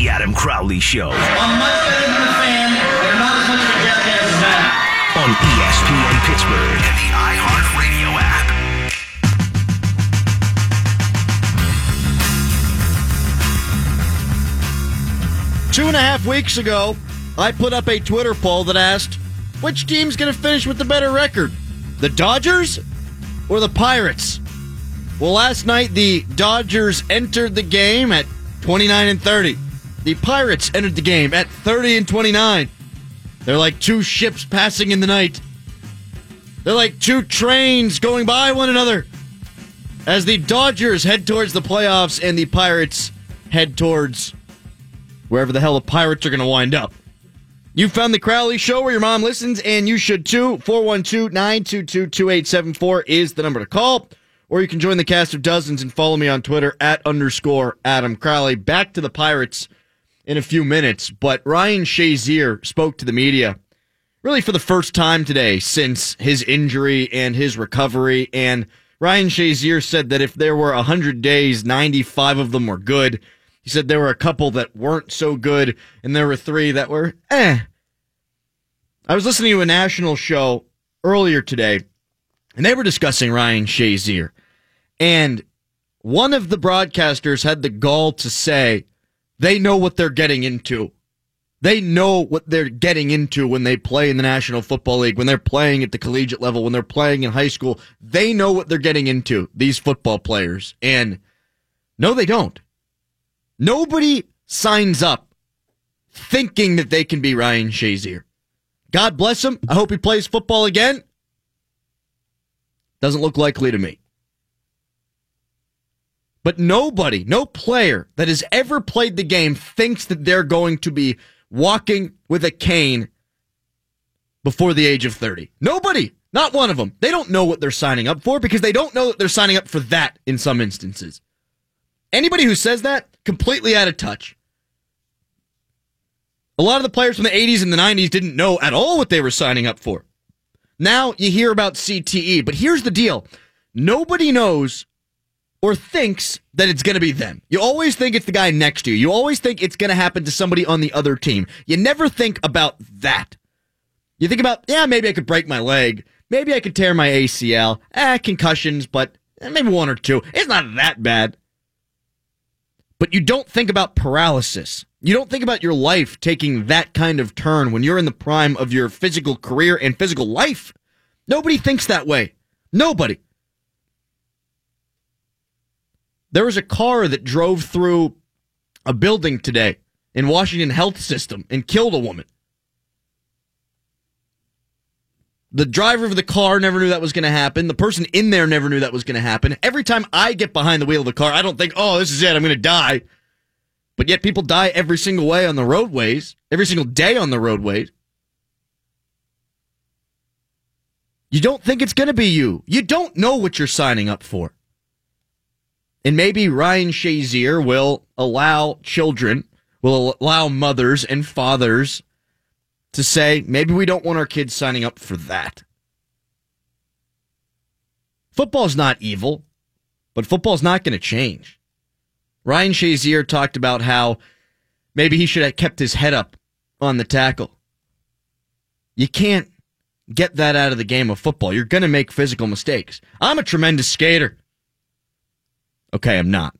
The Adam Crowley Show. I'm much better than a fan, but I'm not as much of a jackass as that. On ESPN Pittsburgh and the iHeartRadio app. Two and a half weeks ago, I put up a Twitter poll that asked, which team's going to finish with the better record? The Dodgers or the Pirates? Well, last night the Dodgers entered the game at 29 and 30. The Pirates entered the game at 30 and 29. They're like two ships passing in the night. They're like two trains going by one another. As the Dodgers head towards the playoffs and the Pirates head towards wherever the hell the Pirates are going to wind up. You found the Crowley Show where your mom listens, and you should too. 412 922 2874 is the number to call. Or you can join the cast of dozens and follow me on Twitter at underscore Adam Crowley. Back to the Pirates in a few minutes, but Ryan Shazier spoke to the media really for the first time today since his injury and his recovery. And Ryan Shazier said that if there were 100 days, 95 of them were good. He said there were a couple that weren't so good, and there were three that were eh. I was listening to a national show earlier today, and they were discussing Ryan Shazier. And one of the broadcasters had the gall to say they know what they're getting into. They know what they're getting into when they play in the National Football League, when they're playing at the collegiate level, when they're playing in high school. They know what they're getting into, these football players. And no, they don't. Nobody signs up thinking that they can be Ryan Shazier. God bless him. I hope he plays football again. Doesn't look likely to me. But nobody, no player that has ever played the game thinks that they're going to be walking with a cane before the age of 30. Nobody, not one of them. They don't know what they're signing up for because they don't know that they're signing up for that in some instances. Anybody who says that, completely out of touch. A lot of the players from the 80s and the 90s didn't know at all what they were signing up for. Now you hear about CTE, but here's the deal nobody knows or thinks that it's going to be them. You always think it's the guy next to you. You always think it's going to happen to somebody on the other team. You never think about that. You think about, yeah, maybe I could break my leg. Maybe I could tear my ACL. Eh, concussions, but maybe one or two. It's not that bad. But you don't think about paralysis. You don't think about your life taking that kind of turn when you're in the prime of your physical career and physical life. Nobody thinks that way. Nobody. There was a car that drove through a building today in Washington Health System and killed a woman. The driver of the car never knew that was going to happen. The person in there never knew that was going to happen. Every time I get behind the wheel of the car, I don't think, oh, this is it. I'm going to die. But yet people die every single way on the roadways, every single day on the roadways. You don't think it's going to be you. You don't know what you're signing up for. And maybe Ryan Shazier will allow children, will allow mothers and fathers to say, maybe we don't want our kids signing up for that. Football's not evil, but football's not going to change. Ryan Shazier talked about how maybe he should have kept his head up on the tackle. You can't get that out of the game of football. You're going to make physical mistakes. I'm a tremendous skater. Okay, I'm not.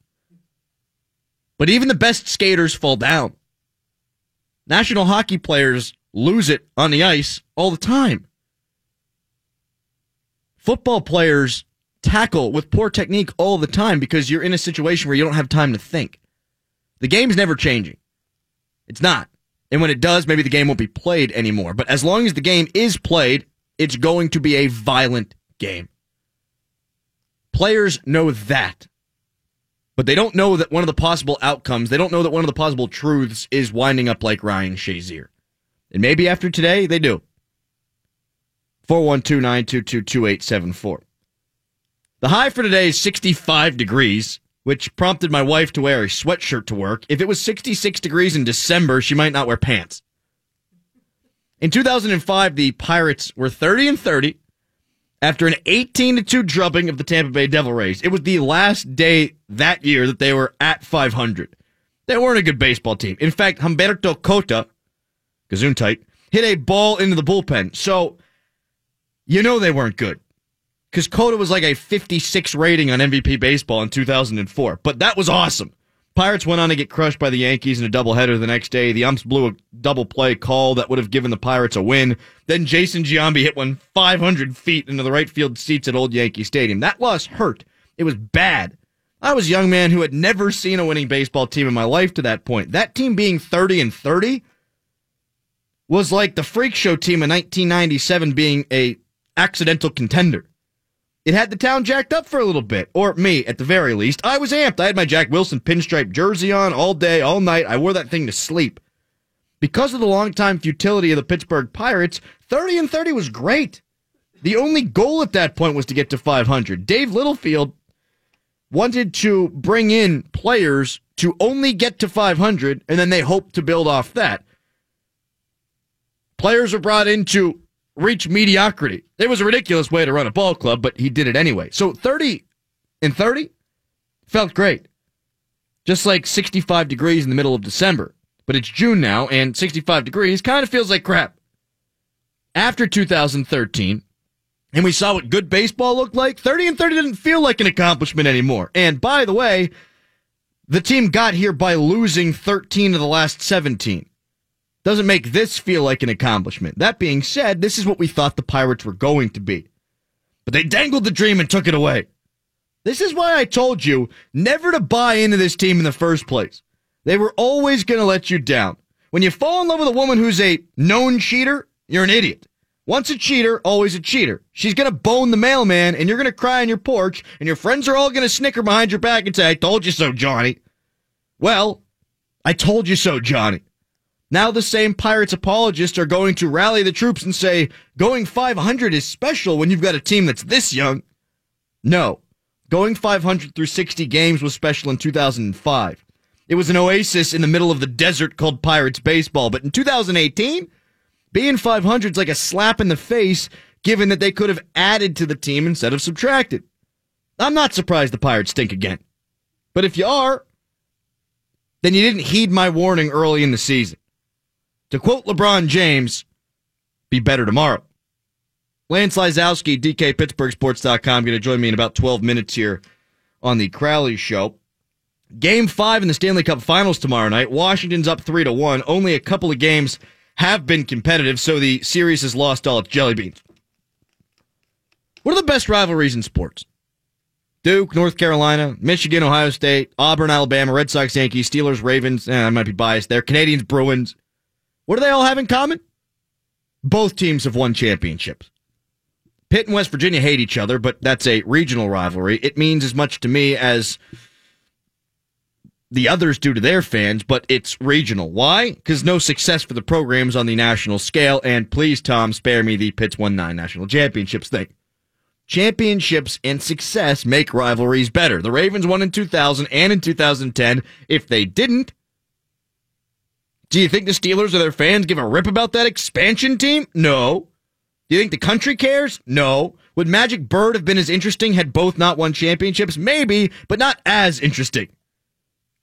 But even the best skaters fall down. National hockey players lose it on the ice all the time. Football players tackle with poor technique all the time because you're in a situation where you don't have time to think. The game's never changing. It's not. And when it does, maybe the game won't be played anymore. But as long as the game is played, it's going to be a violent game. Players know that. But they don't know that one of the possible outcomes, they don't know that one of the possible truths is winding up like Ryan Shazier. And maybe after today, they do. 412 922 2874. The high for today is 65 degrees, which prompted my wife to wear a sweatshirt to work. If it was 66 degrees in December, she might not wear pants. In 2005, the Pirates were 30 and 30 after an 18 to 2 drubbing of the Tampa Bay Devil Rays. It was the last day that year that they were at 500. They weren't a good baseball team. In fact, Humberto Cota, Gesundheit, hit a ball into the bullpen. So, you know they weren't good. Because Cota was like a 56 rating on MVP baseball in 2004. But that was awesome. Pirates went on to get crushed by the Yankees in a doubleheader the next day. The umps blew a double play call that would have given the Pirates a win. Then Jason Giambi hit one 500 feet into the right field seats at Old Yankee Stadium. That loss hurt. It was bad. I was a young man who had never seen a winning baseball team in my life to that point. That team being 30 and 30 was like the freak show team in 1997 being a accidental contender. It had the town jacked up for a little bit, or me at the very least. I was amped. I had my Jack Wilson pinstripe jersey on all day, all night. I wore that thing to sleep. Because of the longtime futility of the Pittsburgh Pirates, 30 and 30 was great. The only goal at that point was to get to 500. Dave Littlefield wanted to bring in players to only get to 500, and then they hoped to build off that. Players were brought in to reach mediocrity. It was a ridiculous way to run a ball club, but he did it anyway. So 30 and 30 felt great. Just like 65 degrees in the middle of December. But it's June now, and 65 degrees kind of feels like crap. After 2013, and we saw what good baseball looked like, 30 and 30 didn't feel like an accomplishment anymore. And by the way, the team got here by losing 13 of the last 17 doesn't make this feel like an accomplishment. That being said, this is what we thought the Pirates were going to be. But they dangled the dream and took it away. This is why I told you never to buy into this team in the first place. They were always going to let you down. When you fall in love with a woman who's a known cheater, you're an idiot. Once a cheater, always a cheater. She's going to bone the mailman and you're going to cry on your porch and your friends are all going to snicker behind your back and say, I told you so, Johnny. Well, I told you so, Johnny. Now the same Pirates apologists are going to rally the troops and say going 500 is special when you've got a team that's this young. No. Going 500 through 60 games was special in 2005. It was an oasis in the middle of the desert called Pirates baseball. But in 2018, being 500 is like a slap in the face given that they could have added to the team instead of subtracted. I'm not surprised the Pirates stink again. But if you are, then you didn't heed my warning early in the season. To quote LeBron James, be better tomorrow. Lance Lysowski, DKPittsburghSports.com, going to join me in about 12 minutes here on the Crowley Show. Game five in the Stanley Cup Finals tomorrow night. Washington's up three to one. Only a couple of games have been competitive, so the series has lost all its jelly beans. What are the best rivalries in sports? Duke, North Carolina, Michigan, Ohio State, Auburn, Alabama, Red Sox, Yankees, Steelers, Ravens. Eh, I might be biased there. Canadiens, Bruins. What do they all have in common? Both teams have won championships. Pitt and West Virginia hate each other, but that's a regional rivalry. It means as much to me as the others do to their fans, but it's regional. Why? Because no success for the programs on the national scale. And please, Tom, spare me the Pitts won nine national championships thing. Championships and success make rivalries better. The Ravens won in 2000 and in 2010. If they didn't, do you think the Steelers or their fans give a rip about that expansion team? No. Do you think the country cares? No. Would Magic Bird have been as interesting had both not won championships? Maybe, but not as interesting.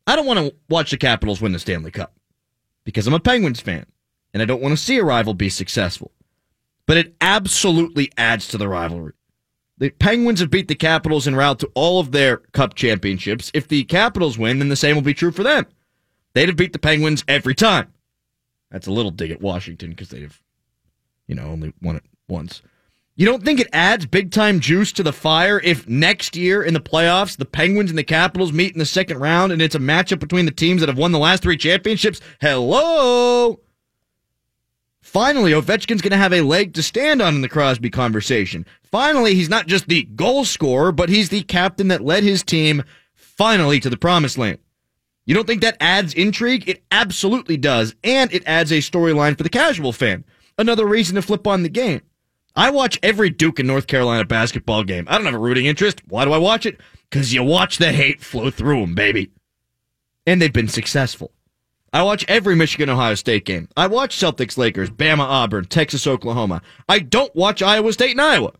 I don't want to watch the Capitals win the Stanley Cup because I'm a Penguins fan and I don't want to see a rival be successful. But it absolutely adds to the rivalry. The Penguins have beat the Capitals en route to all of their cup championships. If the Capitals win, then the same will be true for them. They'd have beat the Penguins every time. That's a little dig at Washington because they'd have, you know, only won it once. You don't think it adds big time juice to the fire if next year in the playoffs the Penguins and the Capitals meet in the second round and it's a matchup between the teams that have won the last three championships? Hello! Finally, Ovechkin's going to have a leg to stand on in the Crosby conversation. Finally, he's not just the goal scorer, but he's the captain that led his team finally to the promised land. You don't think that adds intrigue? It absolutely does. And it adds a storyline for the casual fan. Another reason to flip on the game. I watch every Duke and North Carolina basketball game. I don't have a rooting interest. Why do I watch it? Because you watch the hate flow through them, baby. And they've been successful. I watch every Michigan Ohio State game. I watch Celtics Lakers, Bama Auburn, Texas Oklahoma. I don't watch Iowa State and Iowa.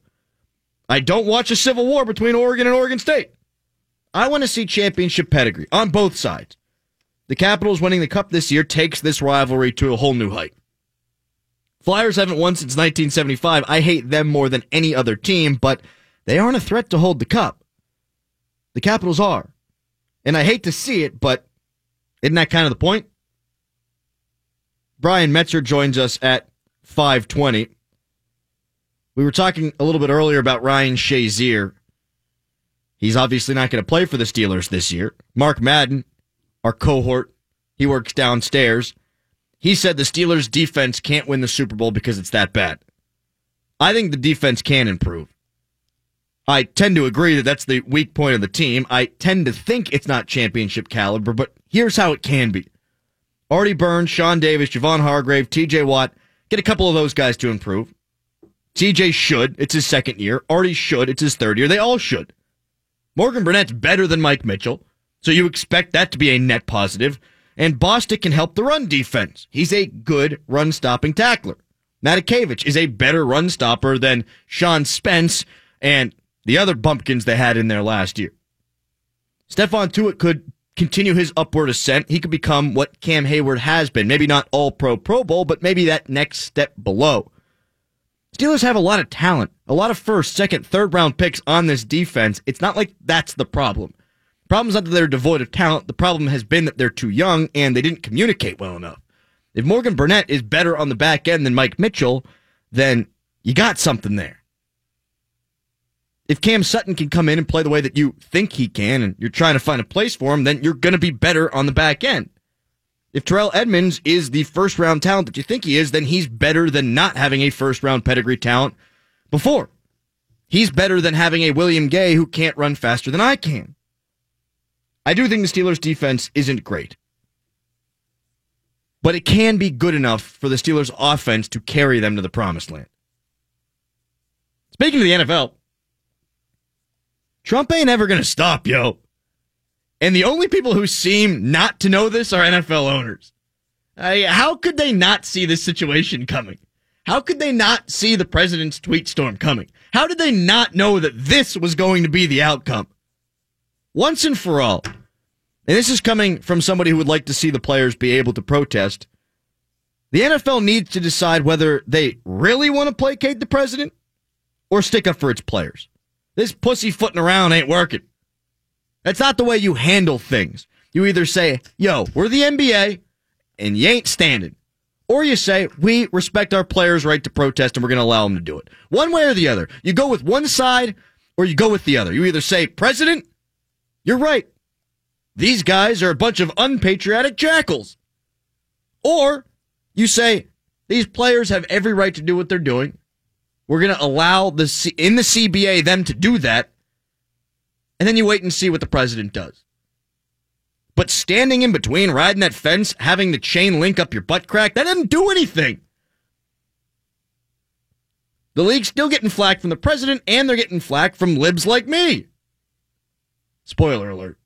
I don't watch a civil war between Oregon and Oregon State. I want to see championship pedigree on both sides. The Capitals winning the Cup this year takes this rivalry to a whole new height. Flyers haven't won since 1975. I hate them more than any other team, but they aren't a threat to hold the Cup. The Capitals are. And I hate to see it, but isn't that kind of the point? Brian Metzer joins us at 520. We were talking a little bit earlier about Ryan Shazier. He's obviously not going to play for the Steelers this year. Mark Madden, our cohort, he works downstairs. He said the Steelers' defense can't win the Super Bowl because it's that bad. I think the defense can improve. I tend to agree that that's the weak point of the team. I tend to think it's not championship caliber, but here's how it can be. Artie Burns, Sean Davis, Javon Hargrave, TJ Watt, get a couple of those guys to improve. TJ should. It's his second year. Artie should. It's his third year. They all should. Morgan Burnett's better than Mike Mitchell, so you expect that to be a net positive. And Bostic can help the run defense. He's a good run stopping tackler. Matakevich is a better run stopper than Sean Spence and the other bumpkins they had in there last year. Stephon Tuitt could continue his upward ascent. He could become what Cam Heyward has been. Maybe not all pro Pro Bowl, but maybe that next step below. Steelers have a lot of talent, a lot of first, second, third round picks on this defense. It's not like that's the problem. The problem's not that they're devoid of talent. The problem has been that they're too young and they didn't communicate well enough. If Morgan Burnett is better on the back end than Mike Mitchell, then you got something there. If Cam Sutton can come in and play the way that you think he can and you're trying to find a place for him, then you're going to be better on the back end. If Terrell Edmunds is the first round talent that you think he is, then he's better than not having a first round pedigree talent before. He's better than having a William Gay who can't run faster than I can. I do think the Steelers' defense isn't great, but it can be good enough for the Steelers' offense to carry them to the promised land. Speaking of the NFL, Trump ain't ever going to stop, yo. And the only people who seem not to know this are NFL owners. Uh, how could they not see this situation coming? How could they not see the president's tweet storm coming? How did they not know that this was going to be the outcome? Once and for all. And this is coming from somebody who would like to see the players be able to protest. The NFL needs to decide whether they really want to placate the president or stick up for its players. This pussyfooting around ain't working. That's not the way you handle things. You either say, yo, we're the NBA and you ain't standing. Or you say, we respect our players' right to protest and we're going to allow them to do it. One way or the other. You go with one side or you go with the other. You either say, President, you're right. These guys are a bunch of unpatriotic jackals. Or you say, these players have every right to do what they're doing. We're going to allow the C- in the CBA them to do that and then you wait and see what the president does. But standing in between, riding that fence, having the chain link up your butt crack, that doesn't do anything. The league's still getting flack from the president, and they're getting flack from libs like me. Spoiler alert.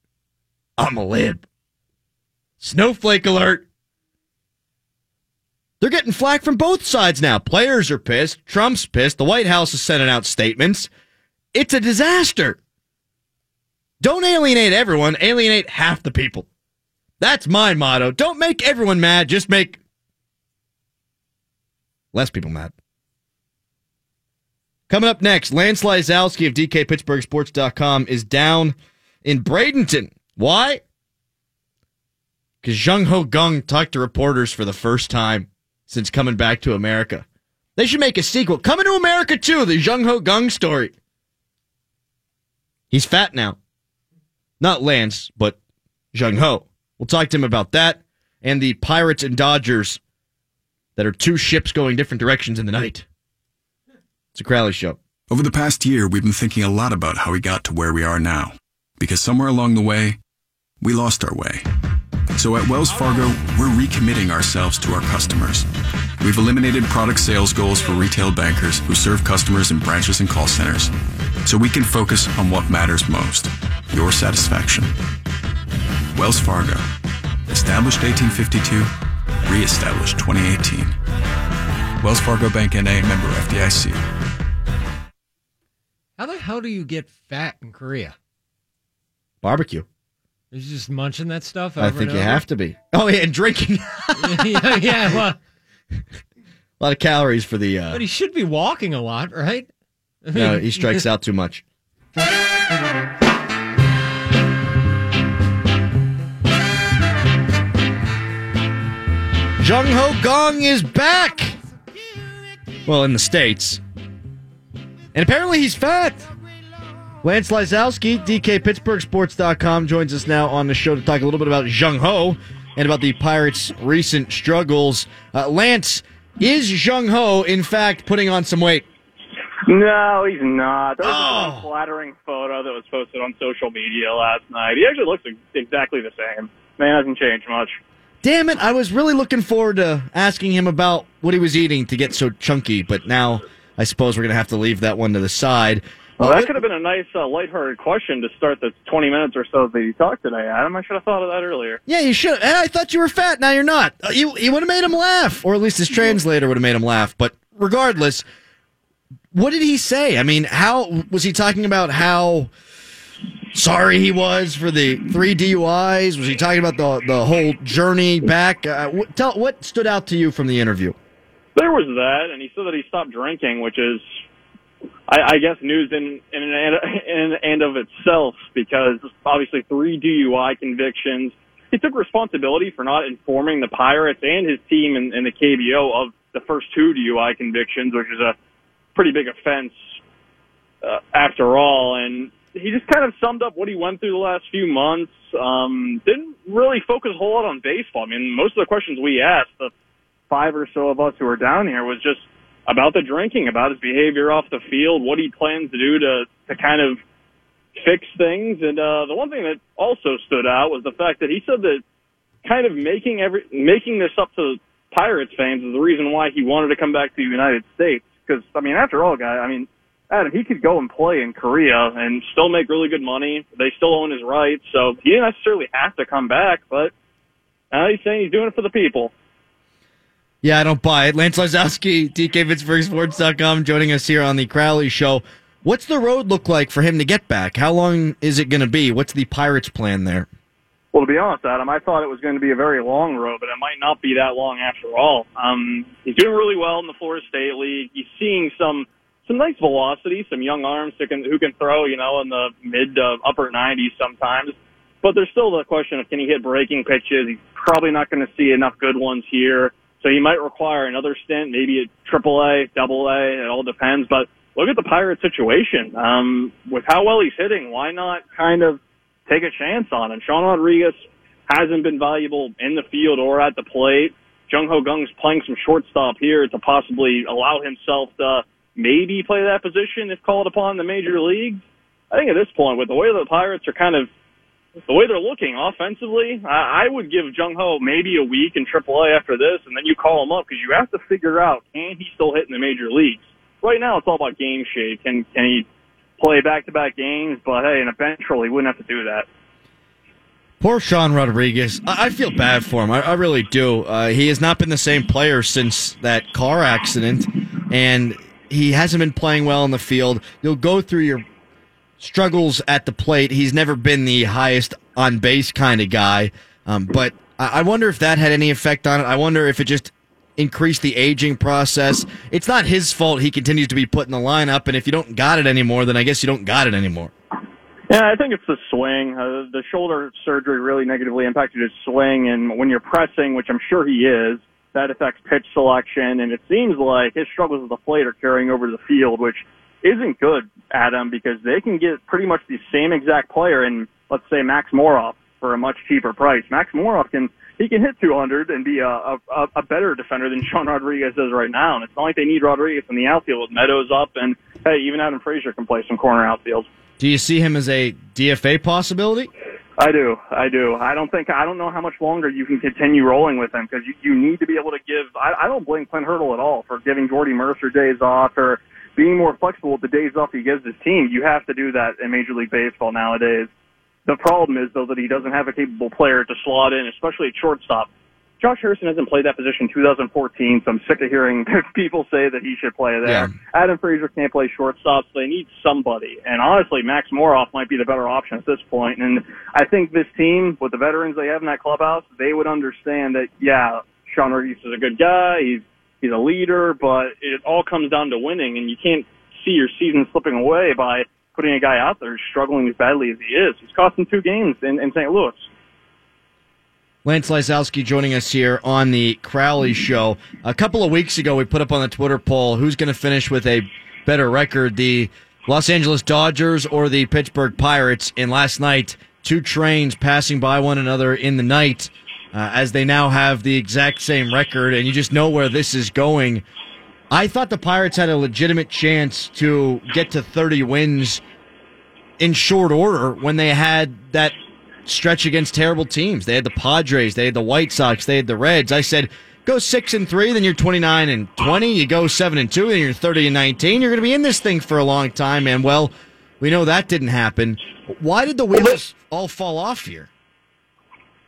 I'm a lib. Snowflake alert. They're getting flack from both sides now. Players are pissed. Trump's pissed. The White House is sending out statements. It's a disaster. Don't alienate everyone, alienate half the people. That's my motto. Don't make everyone mad, just make less people mad. Coming up next, Lance Lysowski of DKPittsburghSports.com is down in Bradenton. Why? Because Jung Ho Kang talked to reporters for the first time since coming back to America. They should make a sequel. Coming to America too, the Jung Ho Kang story. He's fat now. Not Lance, but Jung Ho. We'll talk to him about that and the Pirates and Dodgers that are two ships going different directions in the night. It's a Crowley show. Over the past year, we've been thinking a lot about how we got to where we are now. Because somewhere along the way, we lost our way. So at Wells Fargo, we're recommitting ourselves to our customers. We've eliminated product sales goals for retail bankers who serve customers in branches and call centers so we can focus on what matters most your satisfaction. Wells Fargo, established 1852, re-established 2018. Wells Fargo Bank NA member FDIC. How the hell do you get fat in Korea? Barbecue. He's just munching that stuff. I think and you over. have to be. Oh yeah, and drinking yeah, yeah. Well, a lot of calories for the. Uh, but he should be walking a lot, right? I no, he strikes out too much. Jung Ho Kang is back. Well, in the states, and apparently he's fat. Lance Lysowski, DKPittsburghSports.com, joins us now on the show to talk a little bit about Jung Ho and about the Pirates' recent struggles. Uh, Lance, is Jung Ho in fact putting on some weight? No, he's not. There was Oh. an unflattering photo that was posted on social media last night. He actually looks exactly the same. Man hasn't changed much. Damn it! I was really looking forward to asking him about what he was eating to get so chunky, but now I suppose we're gonna have to leave that one to the side. Well, that could have been a nice, uh, lighthearted question to start the 20 minutes or so that you talked today, Adam. I should have thought of that earlier. Yeah, you should. I thought you were fat. Now you're not. Uh, You you would have made him laugh, or at least his translator would have made him laugh. But regardless, what did he say? I mean, how was he talking about how sorry he was for the three DUIs? Was he talking about the the whole journey back? Uh, what, tell what stood out to you from the interview? There was that, and he said that he stopped drinking, which is, I, I guess, news in in and, in and of itself because obviously three DUI convictions. He took responsibility for not informing the Pirates and his team and, and the KBO of the first two DUI convictions, which is a pretty big offense uh, after all. And he just kind of summed up what he went through the last few months. Um, didn't really focus a whole lot on baseball. I mean, most of the questions we asked, the five or so of us who were down here, was just about the drinking, about his behavior off the field, what he plans to do to to kind of fix things. And uh, the one thing that also stood out was the fact that he said that kind of making every making this up to Pirates fans is the reason why he wanted to come back to the United States. Because I mean, after all, guy, I mean, Adam, he could go and play in Korea and still make really good money. They still own his rights, so he didn't necessarily have to come back. But now he's saying he's doing it for the people. Yeah, I don't buy it. Lance Lysowski, DKPittsburghSports.com, joining us here on the Crowley Show. What's the road look like for him to get back? How long is it going to be? What's the Pirates' plan there? Well, to be honest, Adam, I thought it was going to be a very long road, but it might not be that long after all. Um, he's doing really well in the Florida State League. He's seeing some some nice velocity, some young arms who can who can throw, you know, in the mid to upper 90s sometimes. But there's still the question of can he hit breaking pitches? He's probably not going to see enough good ones here, so he might require another stint, maybe a Triple A, Double A. It all depends. But look at the Pirates situation. Um, with how well he's hitting, why not kind of take a chance on him? Sean Rodriguez hasn't been valuable in the field or at the plate. Jung Ho Kang's playing some shortstop here to possibly allow himself to maybe play that position if called upon in the major leagues. I think at this point, with the way the Pirates are kind of the way they're looking offensively, I, I would give Jung Ho maybe a week in AAA after this, and then you call him up because you have to figure out can he still hit in the major leagues. Right now, it's all about game shape. Can can he play back to back games? But hey, in a bench role, he wouldn't have to do that. Poor Sean Rodriguez. I I feel bad for him. I, I really do. Uh, he has not been the same player since that car accident, and he hasn't been playing well in the field. You'll go through your struggles at the plate. He's never been the highest on base kind of guy, um, but I, wonder if that had any effect on it. I wonder if it just increased the aging process. It's not his fault. He continues to be put in the lineup, and if you don't got it anymore, then I guess you don't got it anymore. Yeah, I think it's the swing. Uh, the shoulder surgery really negatively impacted his swing, and when you're pressing, which I'm sure he is, that affects pitch selection. And it seems like his struggles with the plate are carrying over to the field, which isn't good, Adam, because they can get pretty much the same exact player in, let's say, Max Moroff for a much cheaper price. Max Moroff can he can hit 200 and be a, a, a better defender than Sean Rodriguez is right now. And it's not like they need Rodriguez in the outfield with Meadows up, and hey, even Adam Frazier can play some corner outfield. Do you see him as a DFA possibility? I do. I do. I don't think, I don't know how much longer you can continue rolling with him because you, you need to be able to give, I, I don't blame Clint Hurdle at all for giving Jordy Mercer days off or being more flexible with the days off he gives his team. You have to do that in Major League Baseball nowadays. The problem is though that he doesn't have a capable player to slot in, especially at shortstop. Josh Harrison hasn't played that position 2014, so I'm sick of hearing people say that he should play there. Yeah. Adam Frazier can't play shortstop, so they need somebody. And honestly, Max Moroff might be the better option at this point. And I think this team, with the veterans they have in that clubhouse, they would understand that, yeah, Sean Reese is a good guy. He's he's a leader, but it all comes down to winning, and you can't see your season slipping away by putting a guy out there struggling as badly as he is. He's cost them two games in, in St. Louis. Lance Lysowski joining us here on the Crowley Show. A couple of weeks ago, we put up on the Twitter poll who's going to finish with a better record, the Los Angeles Dodgers or the Pittsburgh Pirates. And last night, two trains passing by one another in the night uh, as they now have the exact same record, and you just know where this is going. I thought the Pirates had a legitimate chance to get to 30 wins in short order when they had that stretch against terrible teams. They had the Padres, they had the White Sox, they had the Reds. I said, go six and three, then you're 29 and 20. You go seven and two, then you're 30 and 19. You're going to be in this thing for a long time. And well, we know that didn't happen. Why did the wheels all fall off here?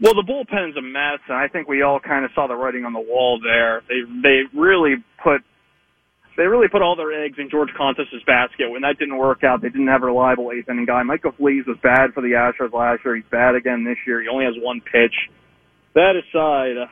Well, the bullpen's a mess, and I think we all kind of saw the writing on the wall there. They they really put they really put all their eggs in George Kontos' basket. When that didn't work out, they didn't have a reliable eighth inning guy. Michael Feliz was bad for the Astros last year. He's bad again this year. He only has one pitch. That aside,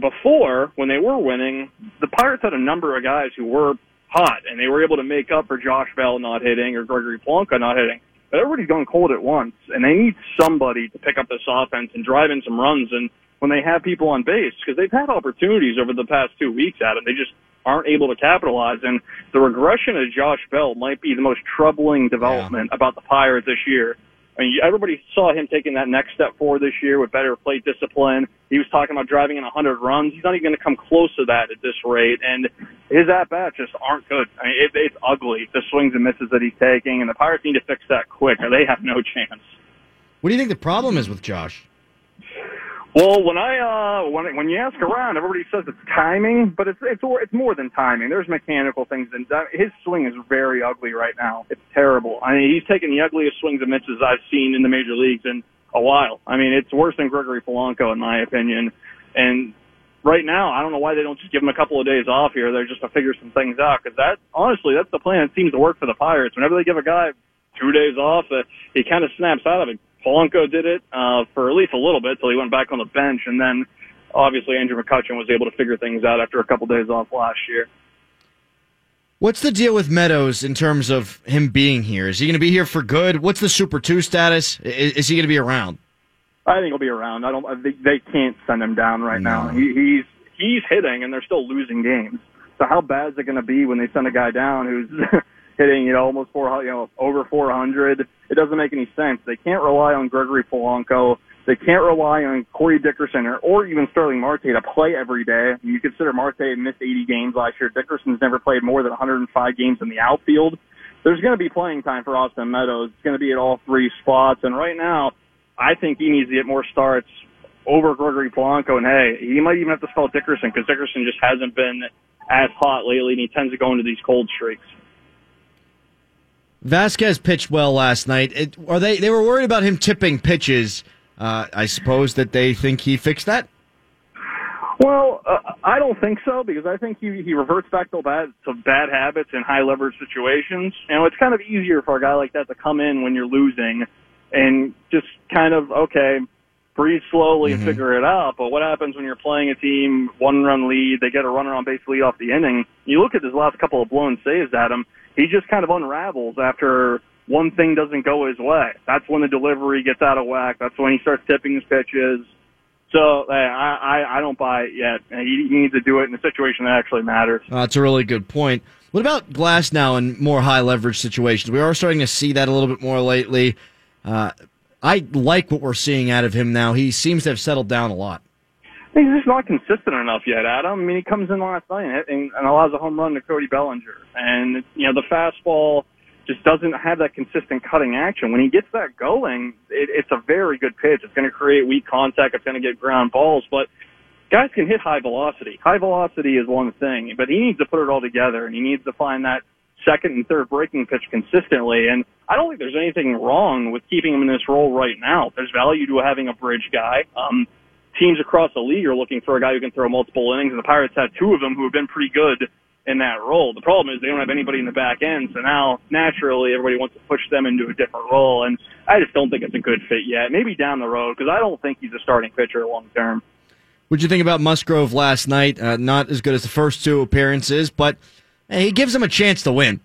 before when they were winning, the Pirates had a number of guys who were hot, and they were able to make up for Josh Bell not hitting or Gregory Polanco not hitting. But everybody's going cold at once, and they need somebody to pick up this offense and drive in some runs. And when they have people on base, because they've had opportunities over the past two weeks, Adam, they just aren't able to capitalize. And the regression of Josh Bell might be the most troubling development about the Pirates this year. I mean, everybody saw him taking that next step forward this year with better plate discipline. He was talking about driving in 100 runs. He's not even going to come close to that at this rate. And his at bats just aren't good. I mean, it, it's ugly, the swings and misses that he's taking. And the Pirates need to fix that quick or they have no chance. What do you think the problem is with Josh? Well, when I uh when when you ask around, everybody says it's timing, but it's it's it's more than timing. There's mechanical things, and his swing is very ugly right now. It's terrible. I mean, he's taking the ugliest swings and misses I've seen in the major leagues in a while. I mean, it's worse than Gregory Polanco in my opinion. And right now, I don't know why they don't just give him a couple of days off here. They're just to figure some things out because that honestly, that's the plan. It seems to work for the Pirates. Whenever they give a guy two days off, uh, he kind of snaps out of it. Polanco did it uh, for at least a little bit till he went back on the bench, and then obviously Andrew McCutchen was able to figure things out after a couple days off last year. What's the deal with Meadows in terms of him being here? Is he going to be here for good? What's the Super Two status? Is, is he going to be around? I think he'll be around. I don't. I think they can't send him down right now. He, he's he's hitting, and they're still losing games. So how bad is it going to be when they send a guy down who's hitting, you know, almost four, you know, over 400? It doesn't make any sense. They can't rely on Gregory Polanco. They can't rely on Corey Dickerson or, or even Starling Marte to play every day. You consider Marte missed 80 games last year. Dickerson's never played more than 105 games in the outfield. There's going to be playing time for Austin Meadows. It's going to be at all three spots. And right now, I think he needs to get more starts over Gregory Polanco. And hey, he might even have to spell Dickerson because Dickerson just hasn't been as hot lately, and he tends to go into these cold streaks. Vazquez pitched well last night. It, are they? They were worried about him tipping pitches. Uh, I suppose that they think he fixed that. Well, uh, I don't think so because I think he he reverts back to bad to bad habits in high leverage situations. You know, it's kind of easier for a guy like that to come in when you're losing and just kind of okay, breathe slowly and figure it out. But what happens when you're playing a team one run lead? They get a runner on base lead off the inning. You look at his last couple of blown saves at him. He just kind of unravels after one thing doesn't go his way. That's when the delivery gets out of whack. That's when he starts tipping his pitches. So uh, I, I I don't buy it yet. He, he needs to do it in a situation that actually matters. Uh, that's a really good point. What about Glass now in more high leverage situations? We are starting to see that a little bit more lately. Uh, I like what we're seeing out of him now. He seems to have settled down a lot. He's just not consistent enough yet, Adam. I mean, he comes in last night and, and allows a home run to Cody Bellinger, and you know the fastball just doesn't have that consistent cutting action. When he gets that going, it, it's a very good pitch. It's going to create weak contact. It's going to get ground balls, but guys can hit high velocity. High velocity is one thing, but he needs to put it all together, and he needs to find that second and third breaking pitch consistently. And I don't think there's anything wrong with keeping him in this role right now. There's value to having a bridge guy. Um, teams across the league are looking for a guy who can throw multiple innings, and the Pirates have two of them who have been pretty good in that role. The problem is they don't have anybody in the back end, so now naturally everybody wants to push them into a different role, and I just don't think it's a good fit yet. Maybe down the road because I don't think he's a starting pitcher long term. What'd you think about Musgrove last night? Uh, not as good as the first two appearances, but hey, he gives him a chance to win.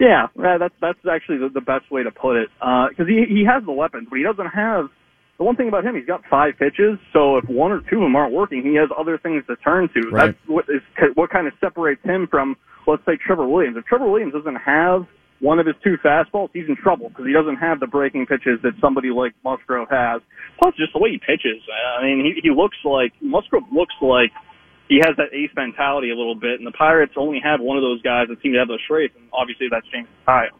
Yeah, that's that's actually the, the best way to put it. Because he he has the weapons, but he doesn't have the one thing about him. He's got five pitches, so if one or two of them aren't working, he has other things to turn to. Right. That's what is what kind of separates him from let's say Trevor Williams. If Trevor Williams doesn't have one of his two fastballs, he's in trouble because he doesn't have the breaking pitches that somebody like Musgrove has. Plus, just the way he pitches. I mean, he he looks like Musgrove looks like he has that ace mentality a little bit, and the Pirates only have one of those guys that seem to have those traits, and obviously that's Jameson Taillon.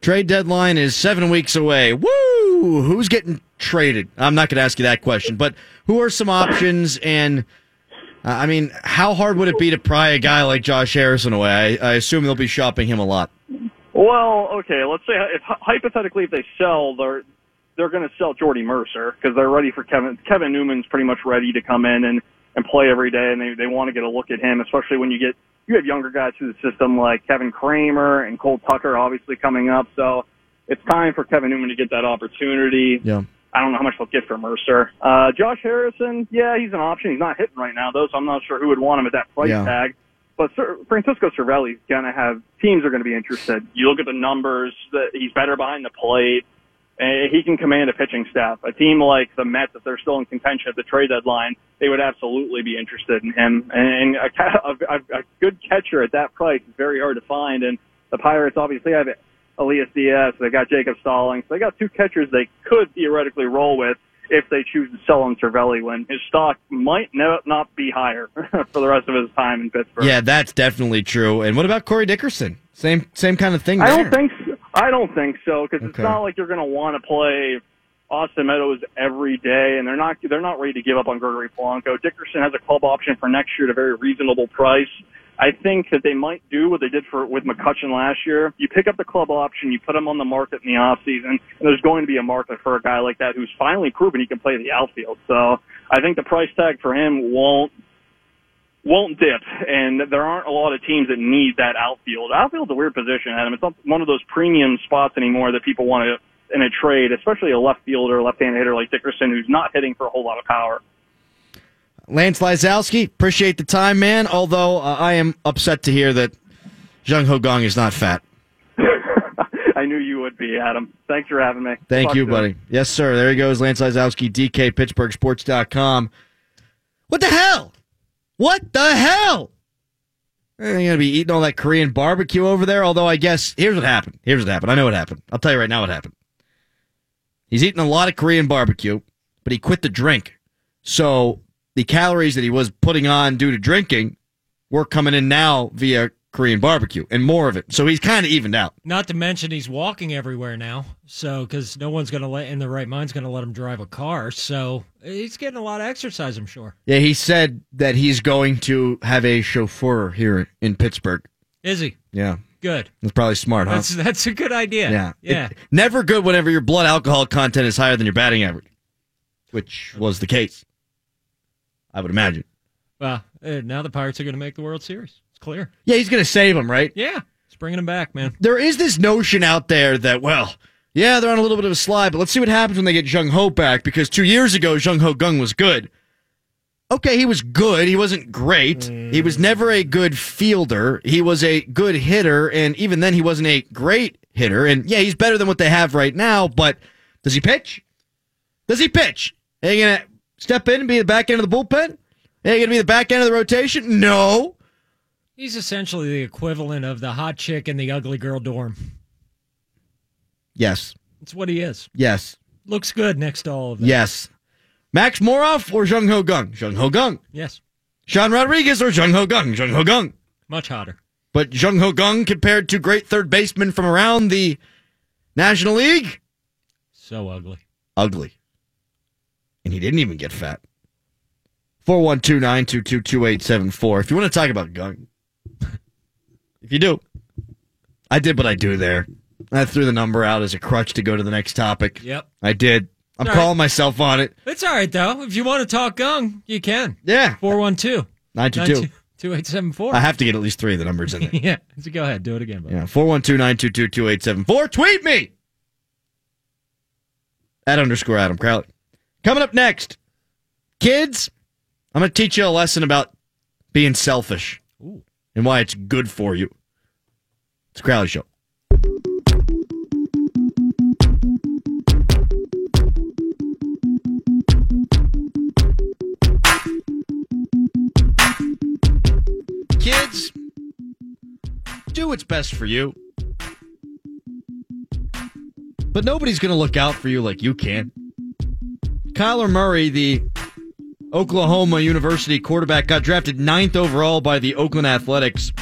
Trade deadline is seven weeks away. Woo! Who's getting traded? I'm not going to ask you that question, but who are some options? And uh, I mean, how hard would it be to pry a guy like Josh Harrison away? I, I assume they'll be shopping him a lot. Well, okay, let's say if hypothetically if they sell, they're they're going to sell Jordy Mercer because they're ready for Kevin. Kevin Newman's pretty much ready to come in and and play every day, and they they want to get a look at him, especially when you get you have younger guys through the system like Kevin Kramer and Cole Tucker obviously coming up. So it's time for Kevin Newman to get that opportunity. Yeah. I don't know how much they'll get for Mercer. Uh, Josh Harrison, yeah, he's an option. He's not hitting right now though, so I'm not sure who would want him at that price Yeah. tag. But Sir, Francisco Cervelli's gonna have teams are gonna be interested. You look at the numbers; that he's better behind the plate. And he can command a pitching staff. A team like the Mets, if they're still in contention at the trade deadline, they would absolutely be interested in him. And a, a, a, a good catcher at that price is very hard to find. And the Pirates obviously have Elias Diaz. They got Jacob Stallings. They got two catchers they could theoretically roll with if they choose to sell him Cervelli when his stock might no, not be higher for the rest of his time in Pittsburgh. Yeah, that's definitely true. And what about Corey Dickerson? Same same kind of thing. I don't think so. I don't think so because it's not like you're going to want to play Austin Meadows every day, and they're not they're not ready to give up on Gregory Polanco. Dickerson has a club option for next year at a very reasonable price. I think that they might do what they did for with McCutchen last year. You pick up the club option, you put him on the market in the off season, and there's going to be a market for a guy like that who's finally proven he can play the outfield. So I think the price tag for him won't won't dip, and there aren't a lot of teams that need that outfield. Outfield's a weird position, Adam. It's not one of those premium spots anymore that people want to in a trade, especially a left fielder, left-handed hitter like Dickerson, who's not hitting for a whole lot of power. Lance Lysowski, appreciate the time, man. Although uh, I am upset to hear that Jung Ho Kang is not fat. I knew you would be, Adam. Thanks for having me. Thank Talk you, buddy. Yes, sir. There he goes, Lance Lysowski, DK, PittsburghSports.com. What the hell? What the hell? You're going to be eating all that Korean barbecue over there. Although, I guess, here's what happened. Here's what happened. I know what happened. I'll tell you right now what happened. He's eating a lot of Korean barbecue, but he quit the drink. So the calories that he was putting on due to drinking were coming in now via Korean barbecue and more of it. So he's kind of evened out. Not to mention he's walking everywhere now, so because no one's gonna let in the right mind's gonna let him drive a car. So he's getting a lot of exercise, I'm sure. Yeah, he said that he's going to have a chauffeur here in Pittsburgh. Is he Yeah, good? that's probably smart, huh? That's that's a good idea. yeah, yeah. It- never good whenever your blood alcohol content is higher than your batting average, which was the case. I would imagine. Well, uh, now the Pirates are gonna make the World Series. It's clear. Yeah, he's going to save him, right? Yeah, it's bringing him back, man. There is this notion out there that, well, yeah, they're on a little bit of a slide, but let's see what happens when they get Jung Ho back because two years ago, Jung Ho Kang was good. Okay, he was good. He wasn't great. He was never a good fielder. He was a good hitter, and even then, he wasn't a great hitter. And yeah, he's better than what they have right now, but does he pitch? Does he pitch? Are you going to step in and be the back end of the bullpen? Are you going to be the back end of the rotation? No. He's essentially the equivalent of the hot chick in the ugly girl dorm. Yes. That's what he is. Yes. Looks good next to all of them. Yes. Max Moroff or Jung Ho Kang? Jung Ho Kang. Yes. Sean Rodriguez or Jung Ho Kang? Jung Ho Kang. Much hotter. But Jung Ho Kang compared to great third basemen from around the National League? So ugly. Ugly. And he didn't even get fat. 412 922 2874. If you want to talk about Kang, if you do, I did what I do there. I threw the number out as a crutch to go to the next topic. Yep. I did. I'm All right. calling myself on it. It's all right though. If you want to talk gung, you can. Yeah. 412 922. 2874. I have to get at least three of the numbers in there. Yeah. So go ahead. Do it again. buddy. Yeah, 412 922 2874. Tweet me! At underscore Adam Crowley. Coming up next, kids, I'm going to teach you a lesson about being selfish and why it's good for you. It's a Crowley Show. Kids, do what's best for you. But nobody's going to look out for you like you can. Kyler Murray, the Oklahoma University quarterback, got drafted ninth overall by the Oakland Athletics.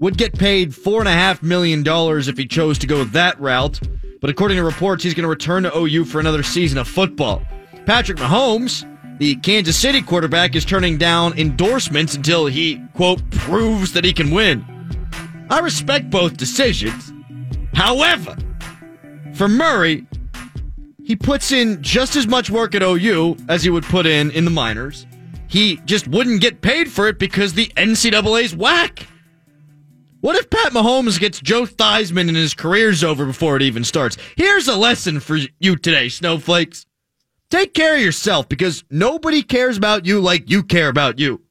Would get paid $4.5 million if he chose to go that route. But according to reports, he's going to return to OU for another season of football. Patrick Mahomes, the Kansas City quarterback, is turning down endorsements until he, quote, proves that he can win. I respect both decisions. However, for Murray, he puts in just as much work at OU as he would put in in the minors. He just wouldn't get paid for it because the NCAA's whack. What if Pat Mahomes gets Joe Theismann and his career's over before it even starts? Here's a lesson for you today, snowflakes. Take care of yourself because nobody cares about you like you care about you.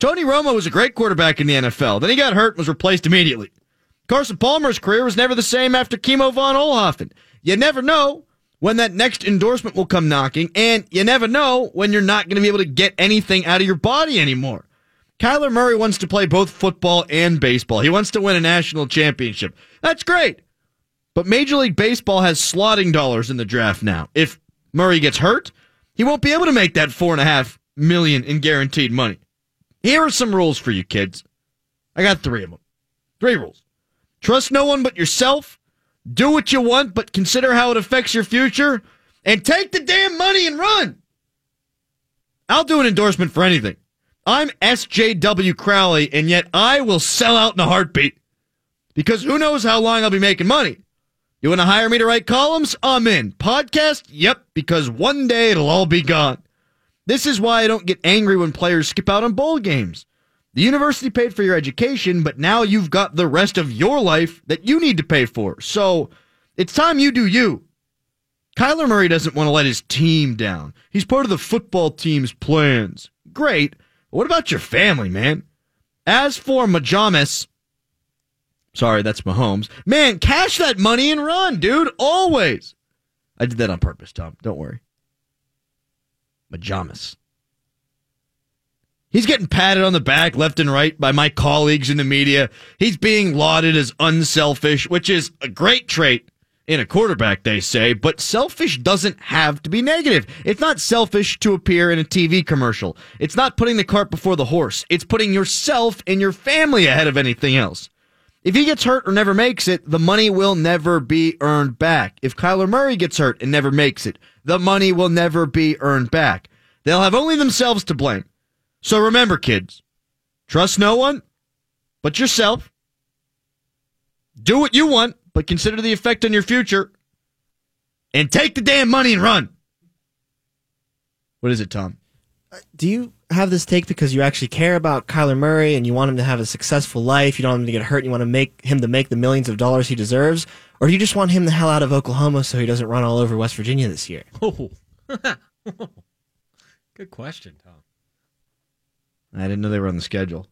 Tony Romo was a great quarterback in the NFL. Then he got hurt and was replaced immediately. Carson Palmer's career was never the same after Kimo von Oelhoffen. You never know when that next endorsement will come knocking, and you never know when you're not going to be able to get anything out of your body anymore. Kyler Murray wants to play both football and baseball. He wants to win a national championship. That's great. But Major League Baseball has slotting dollars in the draft now. If Murray gets hurt, he won't be able to make that four and a half million in guaranteed money. Here are some rules for you kids. I got three of them. Three rules. Trust no one but yourself. Do what you want, but consider how it affects your future. And take the damn money and run. I'll do an endorsement for anything. I'm SJW Crowley, and yet I will sell out in a heartbeat. Because who knows how long I'll be making money. You want to hire me to write columns? I'm in. Podcast? Yep, because one day it'll all be gone. This is why I don't get angry when players skip out on bowl games. The university paid for your education, but now you've got the rest of your life that you need to pay for. So it's time you do you. Kyler Murray doesn't want to let his team down. He's part of the football team's plans. Great. But what about your family, man? As for Majamis, sorry, that's Mahomes. Man, cash that money and run, dude. Always. I did that on purpose, Tom. Don't worry. Majamis. He's getting patted on the back left and right by my colleagues in the media. He's being lauded as unselfish, which is a great trait in a quarterback, they say, but selfish doesn't have to be negative. It's not selfish to appear in a TV commercial. It's not putting the cart before the horse. It's putting yourself and your family ahead of anything else. If he gets hurt or never makes it, the money will never be earned back. If Kyler Murray gets hurt and never makes it, the money will never be earned back. They'll have only themselves to blame. So remember, kids, trust no one but yourself. Do what you want, but consider the effect on your future. And take the damn money and run. What is it, Tom? Uh, do you have this take because you actually care about Kyler Murray and you want him to have a successful life? You don't want him to get hurt. And you want to make him to make the millions of dollars he deserves, or do you just want him the hell out of Oklahoma so he doesn't run all over West Virginia this year? Oh. Good question, Tom. I didn't know they were on the schedule.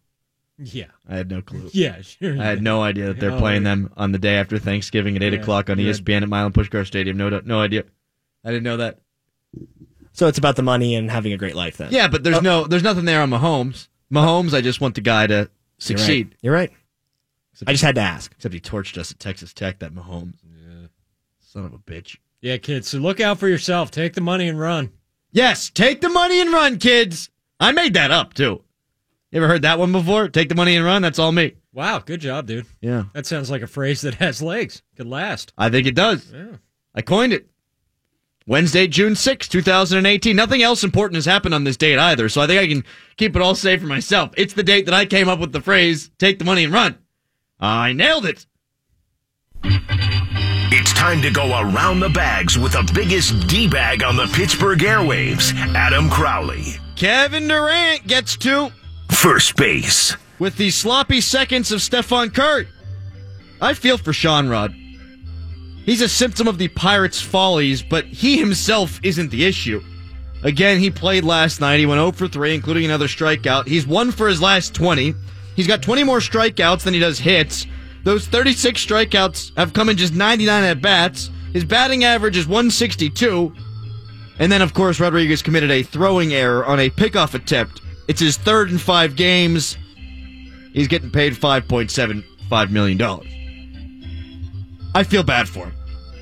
Yeah. I had no clue. Yeah, sure. I had no idea that they're Oh, playing yeah. them on the day after Thanksgiving at 8 Yeah, o'clock on yeah. ESPN at Milan Puskar Stadium. No, no idea. I didn't know that. So it's about the money and having a great life then. Yeah, but there's Oh. no, there's nothing there on Mahomes. Mahomes, I just want the guy to You're right. succeed. You're right. I just had to ask. except he torched us at Texas Tech. That Mahomes, son of a bitch. Yeah, kids. So look out for yourself. Take the money and run. Yes, take the money and run, kids. I made that up too. You ever heard that one before? Take the money and run. That's all me. Wow, good job, dude. Yeah, That sounds like a phrase that has legs. Could last. I think it does. Yeah. I coined it. Wednesday, June 6, 2018. Nothing else important has happened on this date either, so I think I can keep it all safe for myself. It's the date that I came up with the phrase, take the money and run. I nailed it. It's time to go around the bags with the biggest D bag on the Pittsburgh airwaves, Adam Crowley. Kevin Durant gets two First base. with the sloppy seconds of Stefan Kurt, I feel for Sean Rod. He's a symptom of the Pirates' follies, but he himself isn't the issue. Again, he played last night. He went 0 for 3, including another strikeout. He's one for his last 20. He's got 20 more strikeouts than he does hits. Those 36 strikeouts have come in just 99 at bats. His batting average is 162. And then, of course, Rodriguez committed a throwing error on a pickoff attempt. It's his third in five games. He's getting paid $5.75 million. I feel bad for him.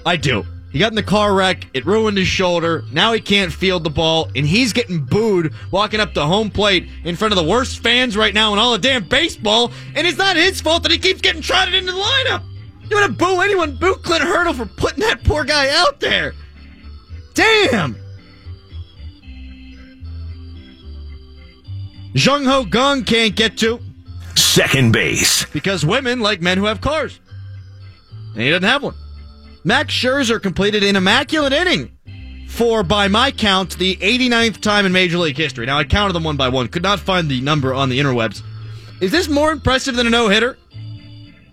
I do. He got in the car wreck. It ruined his shoulder. Now he can't field the ball, and he's getting booed walking up to home plate in front of the worst fans right now in all of damn baseball. And it's not his fault that he keeps getting trotted into the lineup. You want to boo anyone? Boo Clint Hurdle for putting that poor guy out there. Damn. Jung Ho Kang can't get to Second base. because women like men who have cars. And he doesn't have one. Max Scherzer completed an immaculate inning for, by my count, the 89th time in Major League history. Now, I counted them one by one. Could not find the number on the interwebs. Is this more impressive than a no-hitter?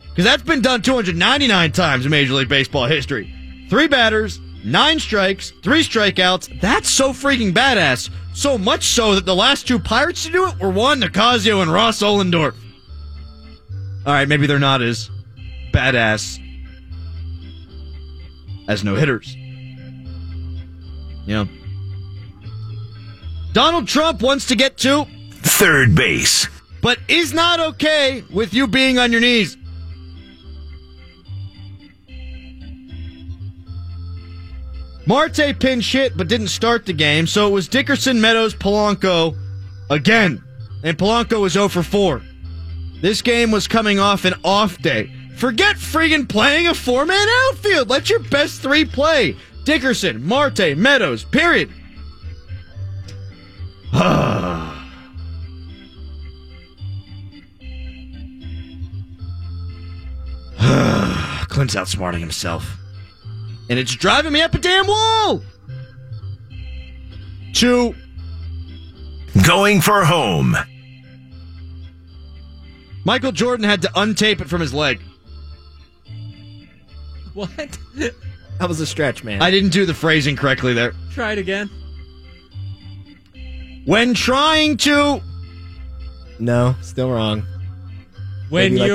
Because that's been done 299 times in Major League Baseball history. Three batters, nine strikes, three strikeouts. That's so freaking badass. So much so that the last two Pirates to do it were Juan Nicasio and Ross Ohlendorf. All right, maybe they're not as badass as no hitters. Yeah. Donald Trump wants to get to, Third base. but is not okay with you being on your knees. Marte pinched hit but didn't start the game, so it was Dickerson, Meadows, Polanco again. And Polanco was 0 for 4. This game was coming off an off day. Forget friggin' playing a four man outfield. Let your best three play. Dickerson, Marte, Meadows, period. Clint's outsmarting himself. And it's driving me up a damn wall. Two. Going for home. Michael Jordan had to untape it from his leg. What? That was a stretch, man. I didn't do the phrasing correctly there. Try it again. When trying to no, still wrong. When Maybe like-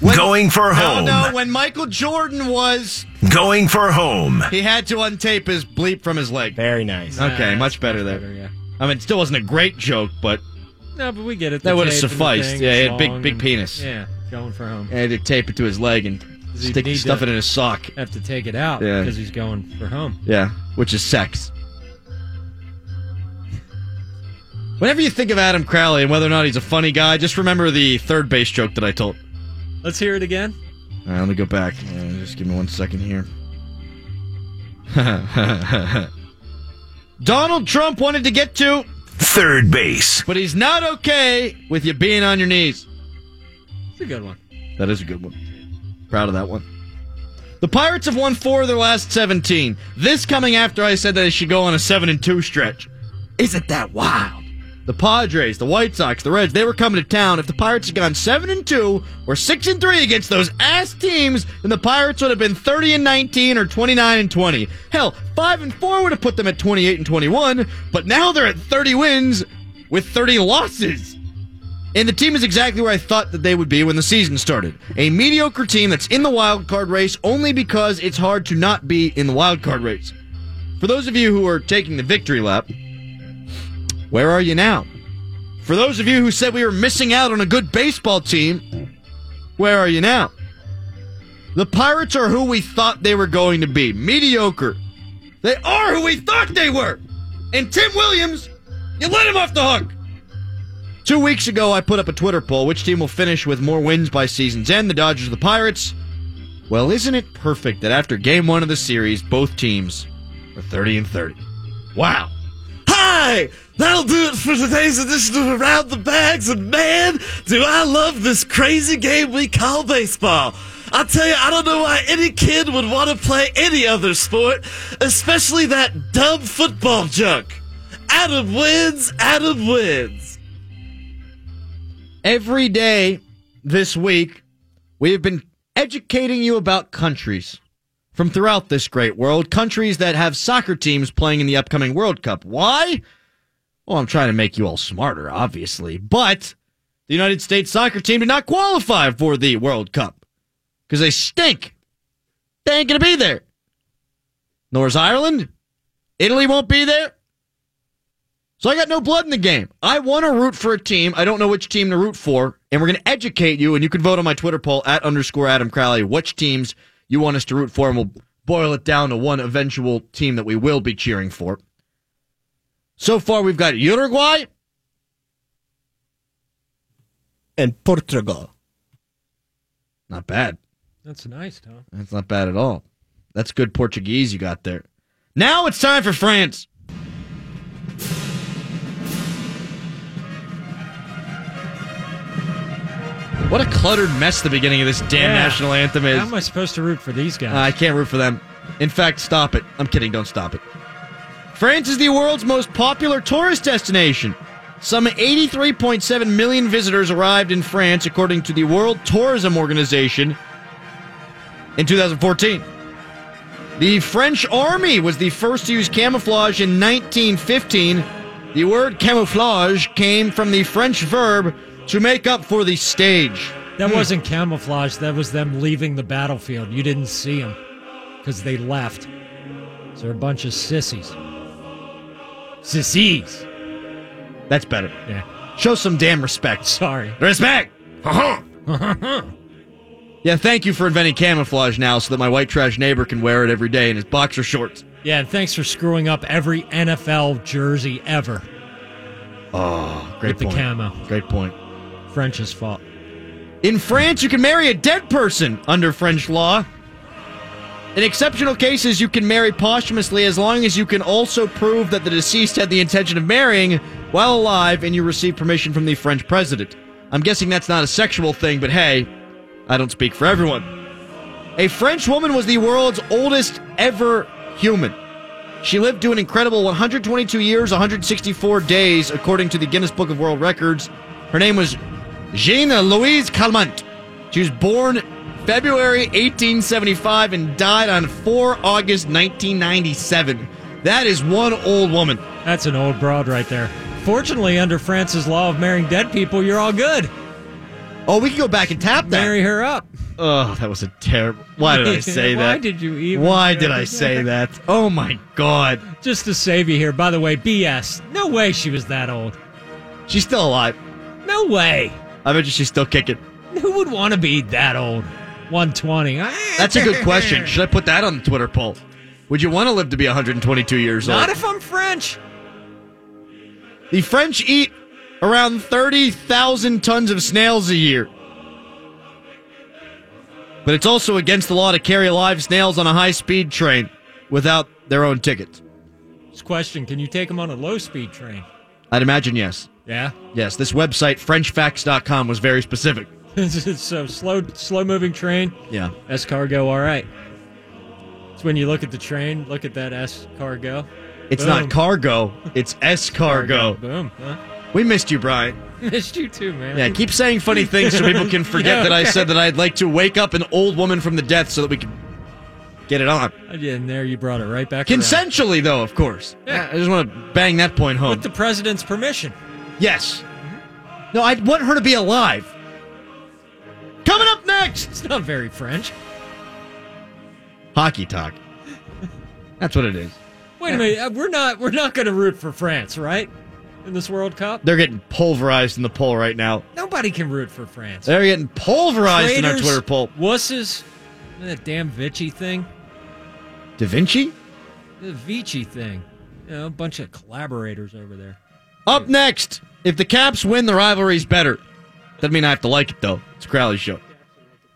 you're Going for No, home. no, when Michael Jordan was, Going for home. he had to untape his bleep from his leg. Very nice. Okay, Nah, much better there. better, yeah. I mean, it still wasn't a great joke, but No, but we get it. That would've tape and the sufficed. thing, Yeah, he had big- long big and- penis. Yeah, going for home. he had to tape it to his leg and Does he stick stuff it in his sock. Have to take it out Yeah. because he's going for home. Yeah, which is sex. Whenever you think of Adam Crowley and whether or not he's a funny guy, just remember the third base joke that I told. Let's hear it again. All right, let me go back. Uh, just give me one second here. Donald Trump wanted to get to, Third base. but he's not okay with you being on your knees. It's a good one. That is a good one. Proud of that one. The Pirates have won four of their last 17. This coming after I said that they should go on a 7 and 2 stretch. Isn't that wild? The Padres, the White Sox, the Reds, they were coming to town. If the Pirates had gone 7 and 2 or 6 and 3 against those ass teams, then the Pirates would have been 30 and 19 or 29 and 20. Hell, 5 and 4 would have put them at 28 and 21, but now they're at 30 wins with 30 losses. And the team is exactly where I thought that they would be when the season started. A mediocre team that's in the wild card race only because it's hard to not be in the wild card race. For those of you who are taking the victory lap, where are you now? For those of you who said we were missing out on a good baseball team, where are you now? The Pirates are who we thought they were going to be. Mediocre. They are who we thought they were. And Tim Williams, you let him off the hook. Two weeks ago, I put up a Twitter poll which team will finish with more wins by season's end, the Dodgers or the Pirates? Well, isn't it perfect that after game one of the series, both teams are 30 and 30? Wow. Hi! That'll do it for today's edition of Around the Bags, and man, do I love this crazy game we call baseball. I tell you, I don't know why any kid would want to play any other sport, especially that dumb football junk. Adam wins, Adam wins. Every day this week, we have been educating you about countries from throughout this great world, countries that have soccer teams playing in the upcoming World Cup. Why? Well, I'm trying to make you all smarter, obviously, but the United States soccer team did not qualify for the World Cup because they stink. They ain't going to be there. Nor is Ireland. Italy won't be there. So I got no blood in the game. I want to root for a team. I don't know which team to root for. And we're going to educate you. And you can vote on my Twitter poll at underscore Adam Crowley which teams you want us to root for. And we'll boil it down to one eventual team that we will be cheering for. So far, we've got Uruguay. And Portugal. Not bad. That's nice, Tom. That's not bad at all. That's good Portuguese you got there. Now it's time for France. What a cluttered mess the beginning of this damn Yeah. national anthem is. How am I supposed to root for these guys? I can't root for them. In fact, stop it. I'm kidding. Don't stop it. France is the world's most popular tourist destination. Some 83.7 million visitors arrived in France, according to the World Tourism Organization, in 2014. The French Army was the first to use camouflage in 1915. The word camouflage came from the French verb to make up for the stage. That hmm. wasn't camouflage. That was them leaving the battlefield. You didn't see them because they left. So they're a bunch of sissies. Sissies. That's better. Yeah. Show some damn respect. Sorry. Respect! yeah, thank you for inventing camouflage now so that my white trash neighbor can wear it every day in his boxer shorts. Yeah, and thanks for screwing up every NFL jersey ever. Oh, great With the point. camo. Great point. French's fault. In France, you can marry a dead person under French law. In exceptional cases, you can marry posthumously as long as you can also prove that the deceased had the intention of marrying while alive and you receive permission from the French president. I'm guessing that's not a sexual thing, but hey, I don't speak for everyone. A French woman was the world's oldest ever human. She lived to an incredible 122 years, 164 days, according to the Guinness Book of World Records. Her name was Jeanne Louise Calment. She was born February 1875 and died on 4 August 1997. That is one old woman. That's an old broad right there. Fortunately, under France's law of marrying dead people, you're all good. Oh, we can go back and tap that. Marry her up. Oh, that was a terrible. Why did I say that? Why did you even? Why did I say that? Oh my god. Just to save you here. By the way, BS. No way she was that old. She's still alive. No way. I bet you she's still kicking. Who would want to be that old? 120. That's a good question. Should I put that on the Twitter poll? Would you want to live to be 122 years old? Not if I'm French. The French eat around 30,000 tons of snails a year. But it's also against the law to carry live snails on a high speed train without their own tickets. This question: Can you take them on a low-speed train? I'd imagine yes. Yeah. Yes, this website, FrenchFacts.com, was very specific. so slow, slow-moving train. Yeah. S cargo. all right. It's when you look at the train, look at that S cargo. It's Boom. not cargo, it's escargot. Boom. Huh? We missed you, Brian. Missed you too, man. Yeah, keep saying funny things so people can forget Yeah, that I said that I'd like to wake up an old woman from the death so that we can get it on. Yeah, and there you brought it right back. around. Consensually, though, of course. Yeah. I just want to bang that point home. With the president's permission. yes. No, I want her to be alive. Coming up next, It's not very French. hockey talk. That's what it is. Wait a minute. uh, We're not. We're not going to root for France, right? In this World Cup, They're getting pulverized in the poll right now. nobody can root for France. They're getting pulverized in our Twitter poll. Wusses. That damn Vichy thing. Da Vinci? The Vichy thing. You know, a bunch of collaborators over there. Up next, if the Caps win, the rivalry's better. Doesn't mean I have to like it, though. It's a Crowley show.